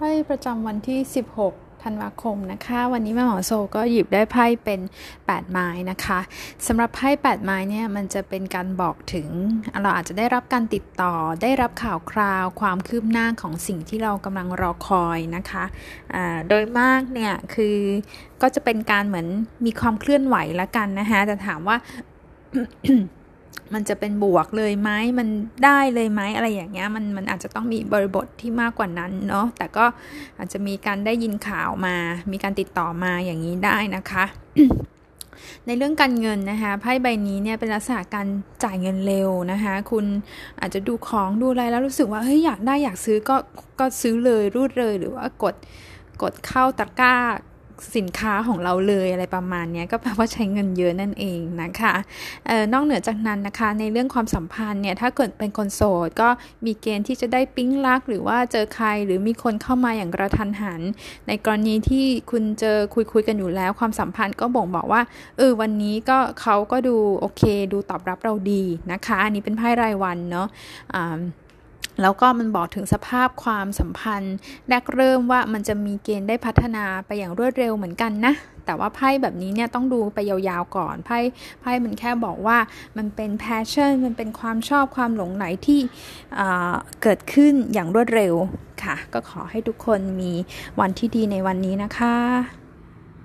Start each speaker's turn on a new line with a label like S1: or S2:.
S1: ไพ่ประจำวันที่ 16 ธันวาคมนะคะ วันนี้แม่หมอโซก็หยิบได้ไพ่เป็น 8 ไม้นะคะสำหรับไพ่ 8 ไม้เนี่ยมันจะเป็นการบอกถึง เราอาจจะได้รับการติดต่อ ได้รับข่าวคราว ความคืบหน้าของสิ่งที่เรากำลังรอคอยนะคะะโดยมากเนี่ยคือก็จะเป็นการเหมือนมีความเคลื่อนไหวละกันนะคะแต่ถามว่า มันจะเป็นบวกเลยไหมมันได้เลยไหมอะไรอย่างเงี้ยมันมันอาจจะต้องมีบริบทที่มากกว่านั้นเนาะแต่ก็อาจจะมีการได้ยินข่าวมา มีการติดต่อมาอย่างนี้ได้นะคะในเรื่องการเงินนะคะไพ่ใบนี้เนี่ยเป็นลักษณะการจ่ายเงินเร็วนะคะคุณอาจจะดูของดูอะไรแล้วรู้สึกว่าเฮ้ยอยากได้อยากซื้อก็ก็ซื้อเลยรูดเลยหรือว่ากดกดเข้าตะกร้า สินค้าของเราเลยอะไรประมาณนี้ก็แปลว่าใช้เงินเยอะนั่นเองนะคะออนอกเหนือจากนั้นนะคะในเรื่องความสัมพันธ์เนี่ยถ้าเกิดเป็นคนโสดก็มีเกณฑ์ที่จะได้ปิ๊งรัก หรือว่าเจอใครหรือมีคนเข้ามาอย่างกระทันหัน ในกรณีที่คุณเจอคุยคุยกันอยู่แล้วความสัมพันธ์ก็บ่งบอกว่าเออวันนี้ก็เขาก็ดูโอเค ดูตอบรับเราดีนะคะ อันนี้เป็นไพ่รายวันเนาะ แล้วก็มันบอกถึงสภาพความสัมพันธ์แรกเริ่มว่ามันจะมีเกณฑ์ได้พัฒนาไปอย่างรวดเร็วเหมือนกันนะ แต่ว่าไพ่แบบนี้เนี่ยต้องดูไปยาวๆก่อนไพ่ไพ่มันแค่บอกว่ามันเป็นแพชชั่นมันเป็นความชอบความหลงไหลที่เกิดขึ้นอย่างรวดเร็วค่ะ ก็ขอให้ทุกคนมีวันที่ดีในวันนี้นะคะ